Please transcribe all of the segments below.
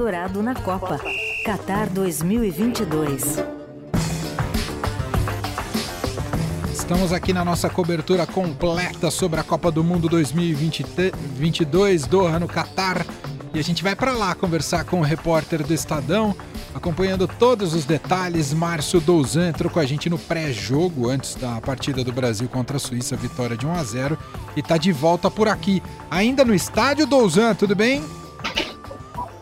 Eldorado na Copa. Qatar 2022. Estamos aqui na nossa cobertura completa sobre a Copa do Mundo 2022, Doha, no Catar. E a gente vai para lá conversar com o repórter do Estadão, acompanhando todos os detalhes. Márcio Douzan entrou com a gente no pré-jogo, antes da partida do Brasil contra a Suíça, vitória de 1 a 0 e está de volta por aqui. Ainda no estádio, Douzan, tudo bem?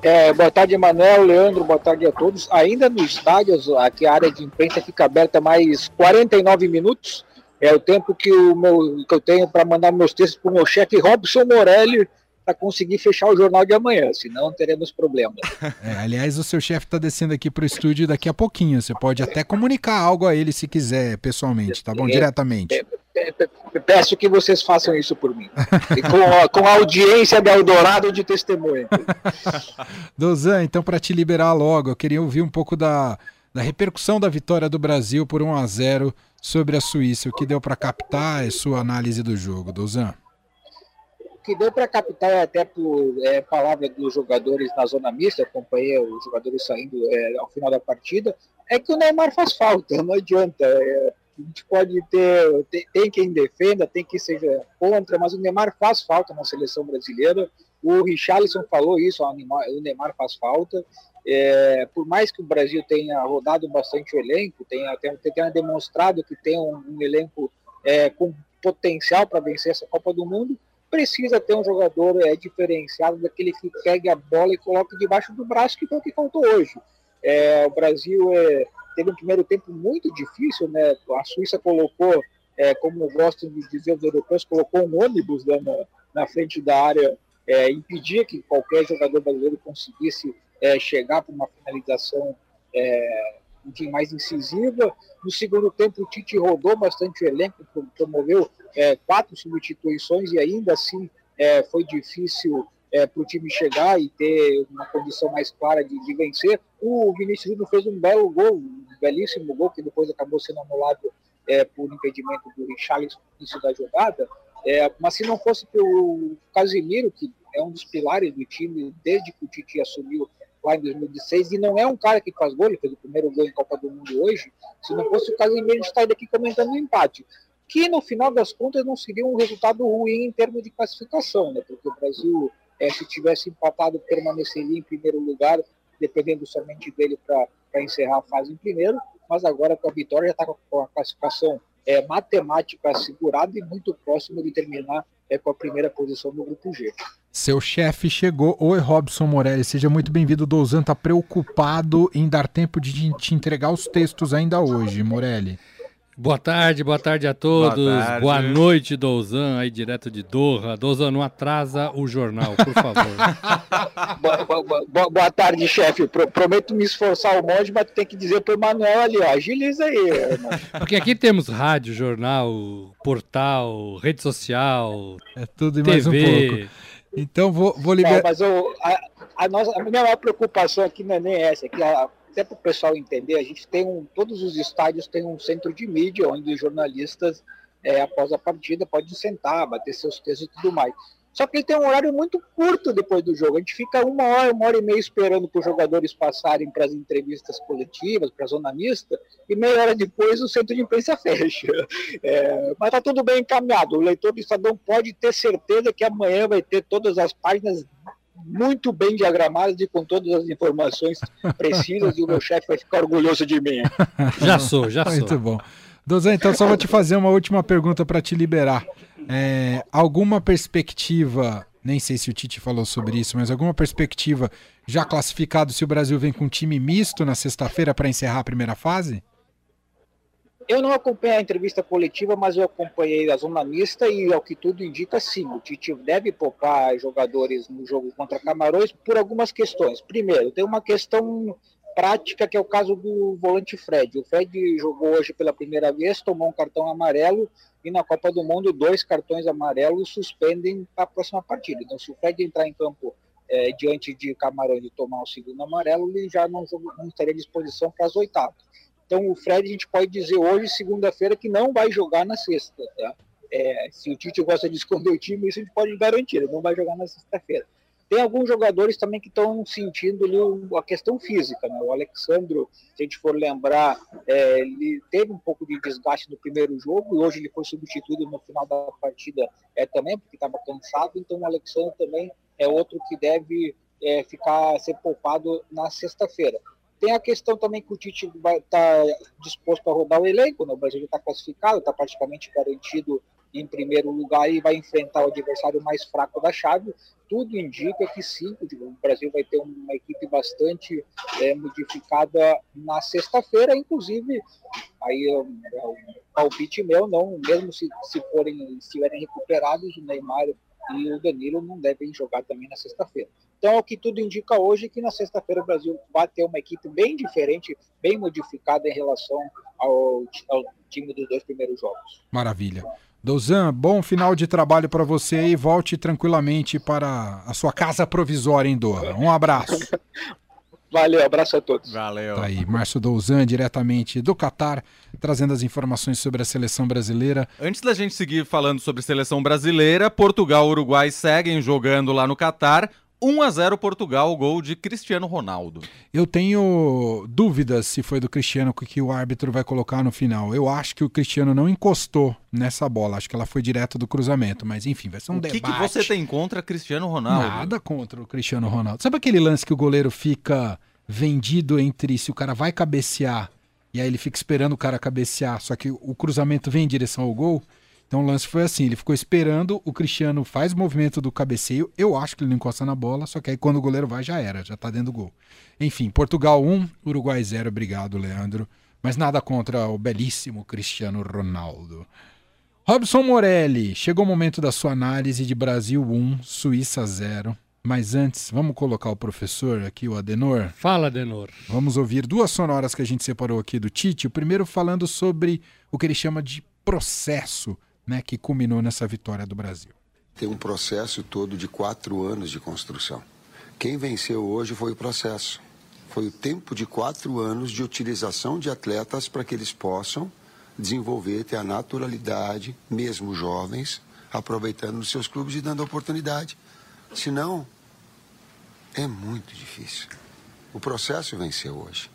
É, boa tarde, Manuel, Leandro, boa tarde a todos. Ainda no estádio, aqui a área de imprensa fica aberta mais 49 minutos. É o tempo que, o meu, que eu tenho para mandar meus textos para o meu chefe Robson Morelli, para conseguir fechar o jornal de amanhã, senão teremos problemas. É, aliás, o seu chefe está descendo aqui para o estúdio daqui a pouquinho. Você pode até comunicar algo a ele se quiser, pessoalmente, tá bom? É, Diretamente. É, é, é, peço que vocês façam isso por mim. com, a, com a audiência de Eldorado de testemunha. Dozan, então, para te liberar logo, eu queria ouvir um pouco da, da repercussão da vitória do Brasil por 1 a 0 sobre a Suíça. O que deu para captar é sua análise do jogo, Dozan? que deu para captar até por é, palavra dos jogadores na zona mista, acompanhei os jogadores saindo é, ao final da partida, é que o Neymar faz falta, não adianta. É, a gente pode ter, tem, tem, quem defenda, tem quem seja contra, mas o Neymar faz falta na seleção brasileira. O Richarlison falou isso, o Neymar faz falta. É, por mais que o Brasil tenha rodado bastante o elenco, tenha, tenha, tenha demonstrado que tem um, um elenco é, com potencial para vencer essa Copa do Mundo, precisa ter um jogador é, diferenciado daquele que pegue a bola e coloque debaixo do braço, que foi o que faltou hoje. É, o Brasil é, teve um primeiro tempo muito difícil, né? A Suíça colocou, é, como gostam de dizer os europeus, colocou um ônibus né, na, na, frente da área, é, impedia que qualquer jogador brasileiro conseguisse é, chegar para uma finalização é, um mais incisiva. No segundo tempo, o Tite rodou bastante o elenco, promoveu é, quatro substituições e ainda assim é, foi difícil é, para o time chegar e ter uma condição mais clara de, de, vencer. O Vinícius Júnior fez um belo gol, um belíssimo gol, que depois acabou sendo anulado é, por impedimento do Richarlison no início da jogada. É, mas se não fosse pelo Casimiro, que é um dos pilares do time desde que o Tite assumiu lá em 2016, e não é um cara que faz gol, ele fez o primeiro gol em Copa do Mundo hoje, se não fosse o Casimiro, a gente estaria aqui comentando o um empate que no final das contas não seria um resultado ruim em termos de classificação, né? porque o Brasil, é, se tivesse empatado, permaneceria em primeiro lugar, dependendo somente dele para encerrar a fase em primeiro, mas agora com a vitória já está com a classificação é, matemática assegurada e muito próximo de terminar é, com a primeira posição no grupo G. Seu chefe chegou. Oi, Robson Morelli, seja muito bem-vindo. O Douzan está preocupado em dar tempo de te entregar os textos ainda hoje, Morelli. Boa tarde, boa tarde a todos. Boa, tarde. boa noite, Douzan, aí direto de Doha. Douzan, não atrasa o jornal, por favor. boa, boa, boa, tarde, chefe. prometo me esforçar o monte, mas tem que dizer pro Manuel ali, ó, agiliza aí. Porque aqui temos rádio, jornal, portal, rede social, é tudo e TV. mais um pouco. Então vou, vou liberar. mas o, a, a, nossa, a minha maior preocupação aqui não é nem essa, é que a, até para o pessoal entender, a gente tem um, todos os estádios têm um centro de mídia onde os jornalistas, é, após a partida, podem sentar, bater seus textos e tudo mais. Só que ele tem um horário muito curto depois do jogo. A gente fica uma hora, uma hora e meia esperando para os jogadores passarem para as entrevistas coletivas, para a zona mista, e meia hora depois o centro de imprensa fecha. É, mas está tudo bem encaminhado. O leitor do Estadão pode ter certeza que amanhã vai ter todas as páginas muito bem diagramadas e com todas as informações precisas e o meu chefe vai ficar orgulhoso de mim. Já sou, já sou. Muito bom. Dozan, então só vou te fazer uma última pergunta para te liberar. É, alguma perspectiva, nem sei se o Tite falou sobre isso, mas alguma perspectiva já classificado se o Brasil vem com um time misto na sexta-feira para encerrar a primeira fase? Eu não acompanhei a entrevista coletiva, mas eu acompanhei a zona mista e, ao que tudo indica, sim, o Tite deve poupar jogadores no jogo contra Camarões por algumas questões. Primeiro, tem uma questão prática que é o caso do volante Fred. O Fred jogou hoje pela primeira vez, tomou um cartão amarelo e na Copa do Mundo dois cartões amarelos suspendem a próxima partida. Então, se o Fred entrar em campo é, diante de Camarões e tomar o segundo amarelo, ele já não, não estaria à disposição para as oitavas. Então, o Fred, a gente pode dizer hoje, segunda-feira, que não vai jogar na sexta. Tá? É, se o Tite gosta de esconder o time, isso a gente pode garantir, ele não vai jogar na sexta-feira. Tem alguns jogadores também que estão sentindo ali a questão física. Né? O Alexandro, se a gente for lembrar, é, ele teve um pouco de desgaste no primeiro jogo e hoje ele foi substituído no final da partida é, também, porque estava cansado. Então o Alexandro também é outro que deve é, ficar ser poupado na sexta-feira. Tem a questão também que o Tite vai estar tá disposto a rodar o elenco, né? o Brasil está classificado, está praticamente garantido em primeiro lugar e vai enfrentar o adversário mais fraco da chave. Tudo indica que sim, o Brasil vai ter uma equipe bastante é, modificada na sexta-feira, inclusive aí é um, é um palpite meu, não, mesmo se, se forem estiverem recuperados, o Neymar e o Danilo não devem jogar também na sexta-feira. Então, o que tudo indica hoje é que na sexta-feira o Brasil vai ter uma equipe bem diferente, bem modificada em relação ao, ao time dos dois primeiros jogos. Maravilha. Douzan, bom final de trabalho para você e volte tranquilamente para a sua casa provisória em Doha. Um abraço. Valeu, abraço a todos. Valeu. Tá aí, Márcio Douzan, diretamente do Catar, trazendo as informações sobre a seleção brasileira. Antes da gente seguir falando sobre seleção brasileira, Portugal e Uruguai seguem jogando lá no Catar. 1 a 0 Portugal, gol de Cristiano Ronaldo. Eu tenho dúvidas se foi do Cristiano que o árbitro vai colocar no final. Eu acho que o Cristiano não encostou nessa bola, acho que ela foi direto do cruzamento, mas enfim, vai ser um o debate. O que, você tem contra Cristiano Ronaldo? Nada contra o Cristiano Ronaldo. Sabe aquele lance que o goleiro fica vendido entre se o cara vai cabecear e aí ele fica esperando o cara cabecear, só que o cruzamento vem em direção ao gol? Então o lance foi assim: ele ficou esperando, o Cristiano faz o movimento do cabeceio. Eu acho que ele não encosta na bola, só que aí quando o goleiro vai, já era, já tá dentro do gol. Enfim, Portugal 1, Uruguai 0. Obrigado, Leandro. Mas nada contra o belíssimo Cristiano Ronaldo. Robson Morelli, chegou o momento da sua análise de Brasil 1, Suíça 0. Mas antes, vamos colocar o professor aqui, o Adenor. Fala, Adenor. Vamos ouvir duas sonoras que a gente separou aqui do Tite. O primeiro falando sobre o que ele chama de processo né, que culminou nessa vitória do Brasil. Tem um processo todo de quatro anos de construção. Quem venceu hoje foi o processo. Foi o tempo de quatro anos de utilização de atletas para que eles possam desenvolver, ter a naturalidade, mesmo jovens, aproveitando nos seus clubes e dando oportunidade. Senão, é muito difícil. O processo venceu hoje.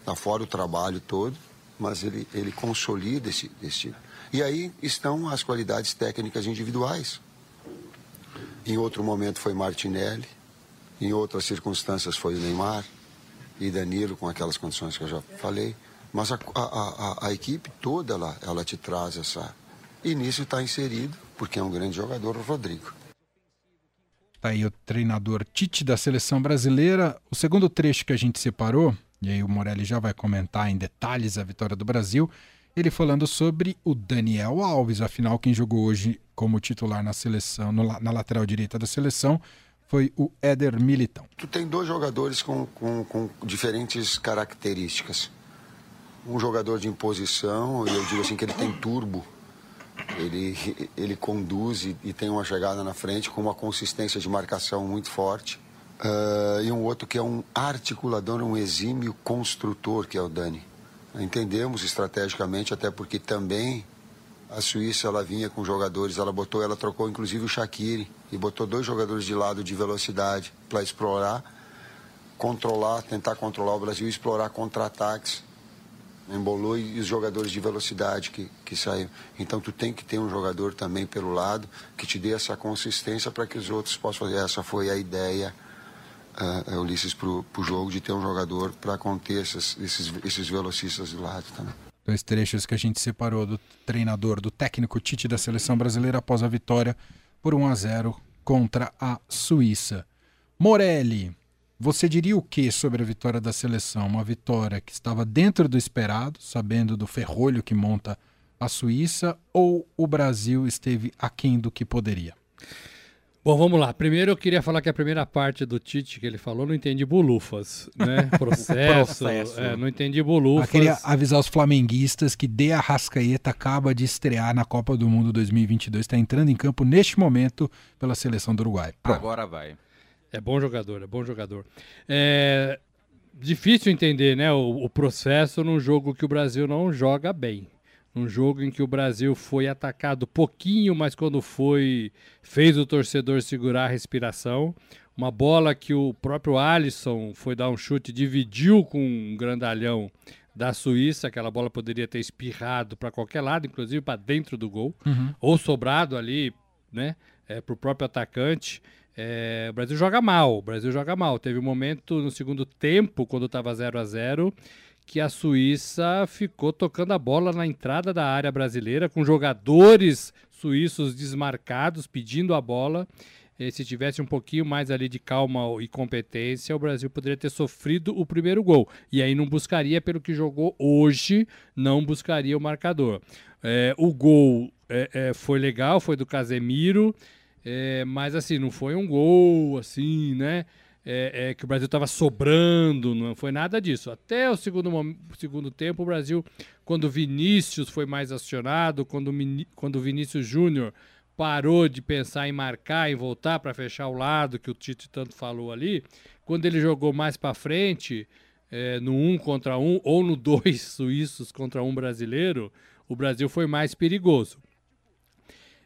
Está fora o trabalho todo, mas ele, ele consolida esse, esse e aí estão as qualidades técnicas individuais. Em outro momento foi Martinelli, em outras circunstâncias foi o Neymar e Danilo, com aquelas condições que eu já falei. Mas a, a, a, a equipe toda ela, ela te traz essa. E nisso está inserido, porque é um grande jogador, o Rodrigo. Está aí o treinador Tite da seleção brasileira. O segundo trecho que a gente separou, e aí o Morelli já vai comentar em detalhes a vitória do Brasil ele falando sobre o Daniel Alves, afinal, quem jogou hoje como titular na seleção, no, na lateral direita da seleção, foi o Éder Militão. Tu tem dois jogadores com, com, com, diferentes características. Um jogador de imposição, e eu digo assim que ele tem turbo. Ele, ele conduz e, e tem uma chegada na frente com uma consistência de marcação muito forte. Uh, e um outro que é um articulador, um exímio construtor, que é o Dani entendemos estrategicamente, até porque também a Suíça ela vinha com jogadores, ela botou, ela trocou inclusive o Shaqiri e botou dois jogadores de lado de velocidade para explorar, controlar, tentar controlar o Brasil explorar contra-ataques. Embolou e os jogadores de velocidade que, que saíram. Então tu tem que ter um jogador também pelo lado que te dê essa consistência para que os outros possam fazer. Essa foi a ideia uh, Ulisses para o jogo de ter um jogador para conter esses, esses, esses velocistas do lado também. Dois trechos que a gente separou do treinador, do técnico Tite da seleção brasileira após a vitória por 1 a 0 contra a Suíça. Morelli, você diria o que sobre a vitória da seleção? Uma vitória que estava dentro do esperado, sabendo do ferrolho que monta a Suíça, ou o Brasil esteve aquém do que poderia? Bom, vamos lá. Primeiro eu queria falar que a primeira parte do Tite que ele falou, não entendi bolufas, né? Processo, Processo. É, não entendi bolufas. Eu queria avisar os flamenguistas que De Arrascaeta acaba de estrear na Copa do Mundo 2022, está entrando em campo neste momento pela seleção do Uruguai. Pronto. Agora vai. É bom jogador, é bom jogador. É difícil entender, né, o, o processo num jogo que o Brasil não joga bem Um jogo em que o Brasil foi atacado pouquinho, mas quando foi, fez o torcedor segurar a respiração. Uma bola que o próprio Alisson foi dar um chute, dividiu com um grandalhão da Suíça. Aquela bola poderia ter espirrado para qualquer lado, inclusive para dentro do gol, Uhum. ou sobrado ali, né, é, para o próprio atacante. É, o Brasil joga mal, o Brasil joga mal. Teve um momento no segundo tempo, quando estava 0 a 0 que a Suíça ficou tocando a bola na entrada da área brasileira, com jogadores suíços desmarcados, pedindo a bola. E se tivesse um pouquinho mais ali de calma e competência, o Brasil poderia ter sofrido o primeiro gol. E aí não buscaria, pelo que jogou hoje, não buscaria o marcador. É, o gol é, é, foi legal, foi do Casemiro, mas assim, não foi um gol assim, né? É, é, que o Brasil estava sobrando, não foi nada disso. Até o segundo, segundo tempo, o Brasil, quando Vinícius foi mais acionado, quando quando Vinícius Júnior parou de pensar em marcar e voltar para fechar o lado, que o Tite tanto falou ali, quando ele jogou mais para frente, é, no um contra um, ou no dois suíços contra um brasileiro, o Brasil foi mais perigoso.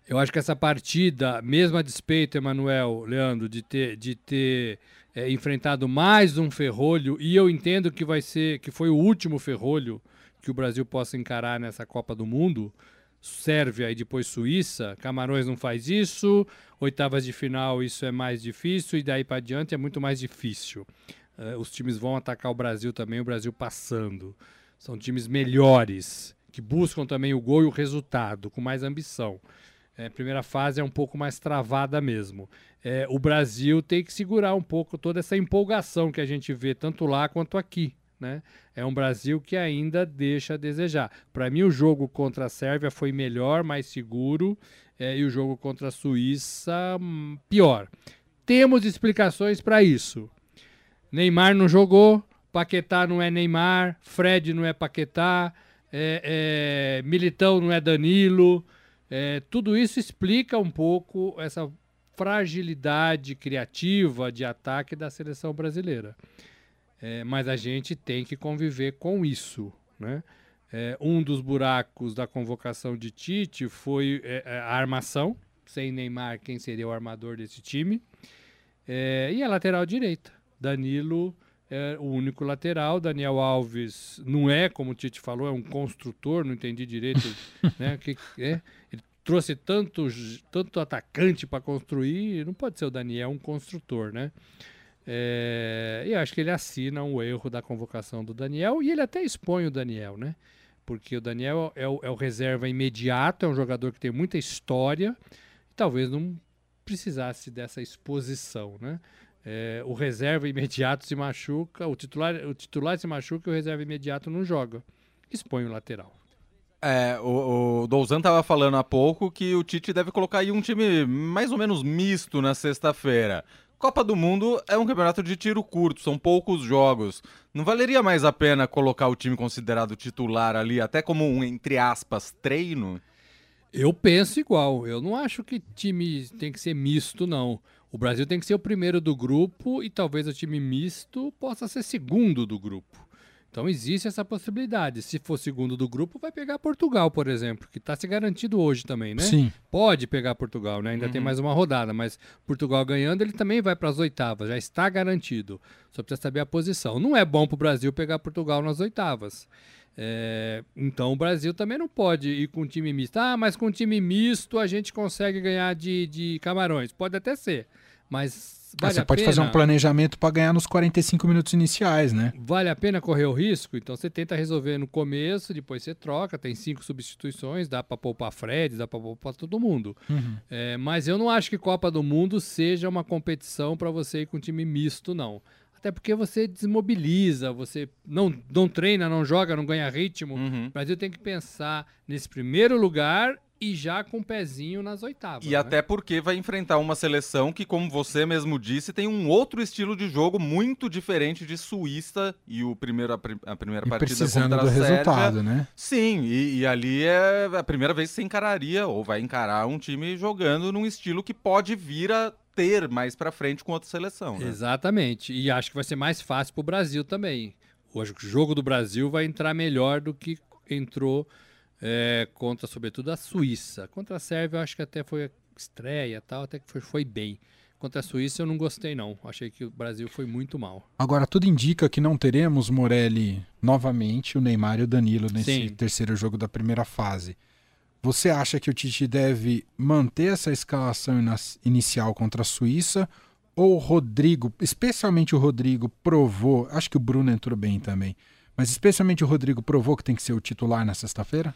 Eu acho que essa partida, mesmo a despeito, Emanuel, Leandro, de ter, de ter é, enfrentado mais um ferrolho, e eu entendo que vai ser, que foi o último ferrolho que o Brasil possa encarar nessa Copa do Mundo, Sérvia e depois Suíça, Camarões não faz isso, oitavas de final isso é mais difícil, e daí para diante é muito mais difícil. Eh, os times vão atacar o Brasil também, o Brasil passando. São times melhores, que buscam também o gol e o resultado, com mais ambição. É, primeira fase é um pouco mais travada mesmo. É, o Brasil tem que segurar um pouco toda essa empolgação que a gente vê tanto lá quanto aqui. Né? É um Brasil que ainda deixa a desejar. Para mim, o jogo contra a Sérvia foi melhor, mais seguro, é, e o jogo contra a Suíça, hum, pior. Temos explicações para isso. Neymar não jogou, Paquetá não é Neymar, Fred não é Paquetá, é, é, Militão não é Danilo. É, tudo isso explica um pouco essa fragilidade criativa de ataque da seleção brasileira. É, mas a gente tem que conviver com isso. Né? É, um dos buracos da convocação de Tite foi é, é, a armação. Sem Neymar, quem seria o armador desse time? É, e a lateral direita. Danilo é o único lateral. Daniel Alves não é, como o Tite falou, é um construtor, não entendi direito. né, que, é, ele trouxe tanto, tanto atacante para construir, não pode ser o Daniel um construtor, né? É, e acho que ele assina um erro da convocação do Daniel e ele até expõe o Daniel, né? Porque o Daniel é o, é o reserva imediato, é um jogador que tem muita história e talvez não precisasse dessa exposição, né? É, o reserva imediato se machuca, o titular, o titular se machuca e o reserva imediato não joga. Expõe o lateral. É, o, o Douzan estava falando há pouco que o Tite deve colocar aí um time mais ou menos misto na sexta-feira. Copa do Mundo é um campeonato de tiro curto, são poucos jogos. Não valeria mais a pena colocar o time considerado titular ali, até como um, entre aspas, treino? Eu penso igual. Eu não acho que time tem que ser misto, não. O Brasil tem que ser o primeiro do grupo e talvez o time misto possa ser segundo do grupo. Então existe essa possibilidade. Se for segundo do grupo, vai pegar Portugal, por exemplo, que está se garantido hoje também, né? Sim. Pode pegar Portugal, né? Ainda tem mais uma rodada, mas Portugal ganhando, ele também vai para as oitavas, já está garantido. Só precisa saber a posição. Não é bom para o Brasil pegar Portugal nas oitavas. É, então o Brasil também não pode ir com time misto. Ah, mas com time misto a gente consegue ganhar de, de Camarões. Pode até ser, mas Ah, vale você pode pena? fazer um planejamento para ganhar nos 45 minutos iniciais, né? Vale a pena correr o risco? Então você tenta resolver no começo, depois você troca, tem cinco substituições, dá para poupar Fred, dá para poupar todo mundo. Uhum. É, mas eu não acho que Copa do Mundo seja uma competição para você ir com time misto, não. Até porque você desmobiliza, você não, não treina, não joga, não ganha ritmo. Uhum. O Brasil tem que pensar nesse primeiro lugar e já com o pezinho nas oitavas. E né? até porque vai enfrentar uma seleção que, como você mesmo disse, tem um outro estilo de jogo muito diferente de Suíça e o primeiro, a, pri- a primeira E partida precisando contra do Sérvia. resultado, né? Sim, e, e ali é a primeira vez que você encararia, ou vai encarar um time jogando num estilo que pode vir a ter mais pra frente com outra seleção. Né? Exatamente. E acho que vai ser mais fácil para o Brasil também. O jogo do Brasil vai entrar melhor do que entrou é, contra, sobretudo, a Suíça. Contra a Sérvia, eu acho que até foi estreia tal, até que foi, foi bem. Contra a Suíça eu não gostei não. Achei que o Brasil foi muito mal. Agora tudo indica que não teremos Morelli novamente, o Neymar e o Danilo nesse Sim. terceiro jogo da primeira fase. Você acha que o Tite deve manter essa escalação inicial contra a Suíça ou o Rodrigo, especialmente o Rodrigo provou, acho que o Bruno entrou bem também, mas especialmente o Rodrigo provou que tem que ser o titular na sexta-feira?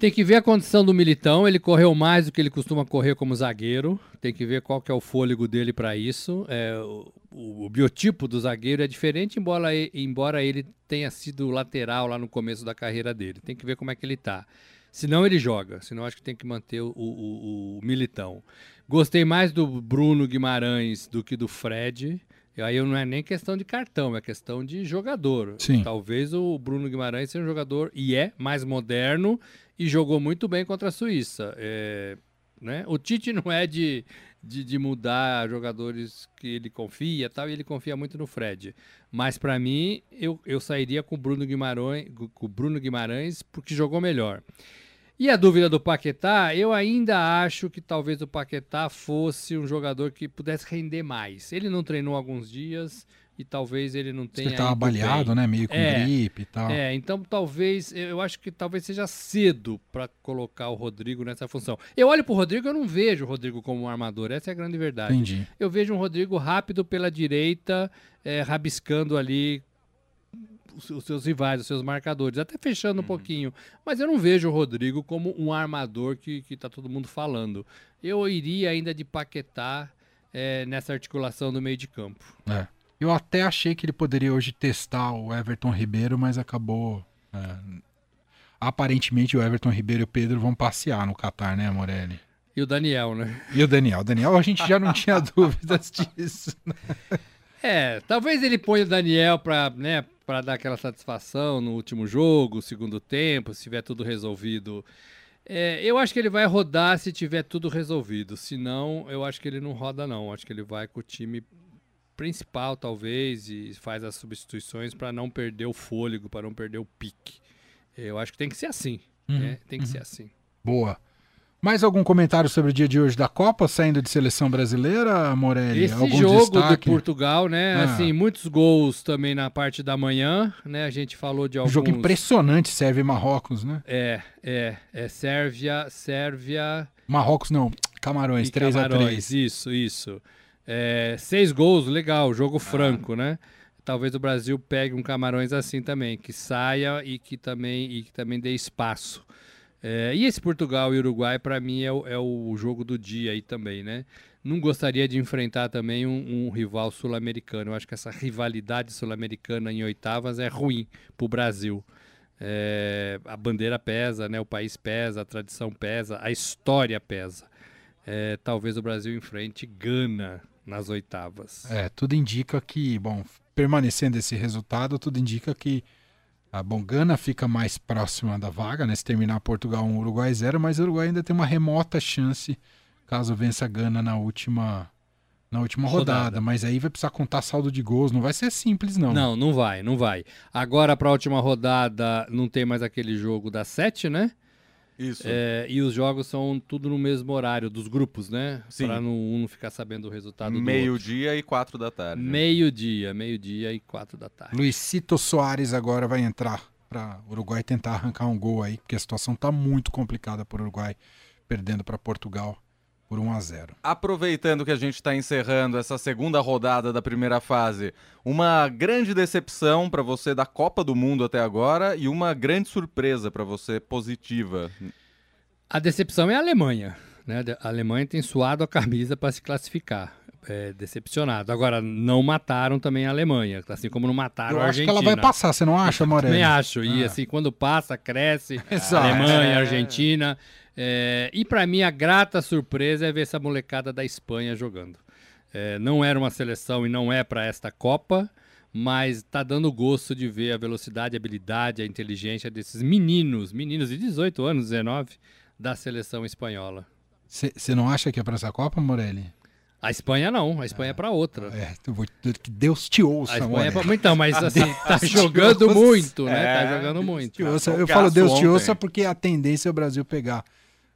Tem que ver a condição do Militão. Ele correu mais do que ele costuma correr como zagueiro. Tem que ver qual que é o fôlego dele para isso. É, o, o- o biotipo do zagueiro é diferente, embora, embora ele tenha sido lateral lá no começo da carreira dele. Tem que ver como é que ele tá. Senão ele joga. Senão acho que tem que manter o- o Militão. Gostei mais do Bruno Guimarães do que do Fred. E Aí não é nem questão de cartão, é questão de jogador. Sim. Talvez o Bruno Guimarães seja um jogador, e é, mais moderno e jogou muito bem contra a Suíça. É, né? O Tite não é de, de, de mudar jogadores que ele confia e tal, e ele confia muito no Fred. Mas para mim, eu, eu sairia com o Bruno Guimarães, com o Bruno Guimarães porque jogou melhor. E a dúvida do Paquetá, eu ainda acho que talvez o Paquetá fosse um jogador que pudesse render mais. Ele não treinou alguns dias e talvez ele não tenha. Ele estava baleado, bem. né? Meio com É, gripe e tal. É, então talvez, eu acho que talvez seja cedo para colocar o Rodrigo nessa função. Eu olho pro Rodrigo, eu não vejo o Rodrigo como um armador, essa é a grande verdade. Entendi. Eu vejo um Rodrigo rápido pela direita, é, rabiscando ali os, seus rivais, os seus marcadores, até fechando um pouquinho. Mas eu não vejo o Rodrigo como um armador que, que tá todo mundo falando. Eu iria ainda de Paquetá é, nessa articulação do meio de campo. É. Eu até achei que ele poderia hoje testar o Everton Ribeiro, mas acabou. é, Aparentemente o Everton Ribeiro e o Pedro vão passear no Catar, né, Morelli? E o Daniel, né? E o Daniel? O Daniel a gente já não tinha dúvidas disso. É, talvez ele ponha o Daniel pra, né, pra dar aquela satisfação no último jogo, segundo tempo, se tiver tudo resolvido. É, eu acho que ele vai rodar se tiver tudo resolvido. Se não, eu acho que ele não roda, não. Acho que ele vai com o time principal, talvez, e faz as substituições para não perder o fôlego, para não perder o pique. Eu acho que tem que ser assim. né? Tem que ser assim. Boa. Mais algum comentário sobre o dia de hoje da Copa, saindo de seleção brasileira, Morelli? Esse algum jogo destaque? de Portugal, né? Ah. Assim, muitos gols também na parte da manhã, né? A gente falou de Um alguns. jogo impressionante, Sérvia e Marrocos, né? É, é, é Sérvia, Sérvia Marrocos não, Camarões, e 3 a Camarões. 3 Isso, isso. É, seis gols, legal, jogo franco, né? Talvez o Brasil pegue um Camarões assim também, que saia e que também, e que também dê espaço. É, e esse Portugal e Uruguai, para mim, é o, é o jogo do dia aí também, né? Não gostaria de enfrentar também um, um rival sul-americano. Eu acho que essa rivalidade sul-americana em oitavas é ruim para o Brasil. É, a bandeira pesa, né? O país pesa, a tradição pesa, a história pesa. É, talvez o Brasil enfrente Gana nas oitavas. É, tudo indica que, bom, permanecendo esse resultado, tudo indica que a bom, Gana fica mais próxima da vaga, né? Se terminar Portugal 1, Uruguai 0, mas o Uruguai ainda tem uma remota chance caso vença a Gana na última na última rodada. Rodada. Mas aí vai precisar contar saldo de gols, não vai ser simples não. Não, não vai, não vai. Agora, para a última rodada, não tem mais aquele jogo das sete, né? Isso. É, e os jogos são tudo no mesmo horário dos grupos, né? Sim. Para não, um não ficar sabendo o resultado do outro. Meio-dia e quatro da tarde. Meio-dia, meio-dia e quatro da tarde. Luizito Soares agora vai entrar para o Uruguai tentar arrancar um gol aí, porque a situação tá muito complicada para o Uruguai, perdendo para Portugal por 1 a 0. Aproveitando que a gente está encerrando essa segunda rodada da primeira fase, uma grande decepção para você da Copa do Mundo até agora e uma grande surpresa para você positiva. A decepção é a Alemanha. Né? A Alemanha tem suado a camisa para se classificar. É, decepcionado. Agora, não mataram também a Alemanha, assim como não mataram Eu a acho que Argentina. ela vai passar, você não acha, Morelli? Também acho. E Ah. assim, quando passa, cresce. Exato. Alemanha, É. Argentina. É, e para mim, a grata surpresa é ver essa molecada da Espanha jogando. É, não era uma seleção e não é para esta Copa, mas tá dando gosto de ver a velocidade, a habilidade, a inteligência desses meninos, meninos de 18 anos, 19, da seleção espanhola. Você não acha que é para essa Copa, Morelli? A Espanha não, a Espanha é pra outra. É, eu vou- que Deus te ouça, A Espanha é pra... Morelli. Então, mas assim, tá jogando muito, né? É, Tá jogando muito. Te ouça. Foi Eu um falo Deus te ontem. ouça porque a tendência é o Brasil pegar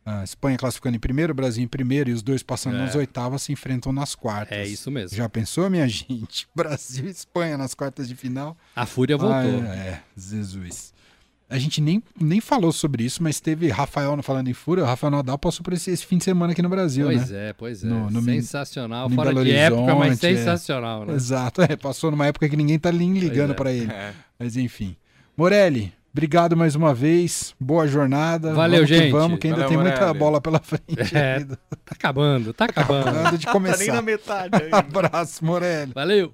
a Espanha classificando em primeiro, o Brasil em primeiro e os dois passando É. nas oitavas se enfrentam nas quartas. É isso mesmo. Já pensou, minha gente? Brasil e Espanha nas quartas de final? A Fúria voltou. Ah, é, Jesus. A gente nem, nem falou sobre isso, mas teve Rafael falando em fúria. O Rafael Nadal passou por esse, esse fim de semana aqui no Brasil, Pois né? é, pois é. No- no sensacional. no Fora de época, mas é. sensacional, né? Exato, é, passou numa época que ninguém tá ligando é. pra ele. É. Mas enfim. Morelli, obrigado mais uma vez. Boa jornada. Valeu, vamos que gente. vamos, que ainda Valeu, tem muita Morelli. bola pela frente. É, tá acabando, tá acabando. Nada de Tá nem na começar. metade ainda. Abraço, Morelli. Valeu!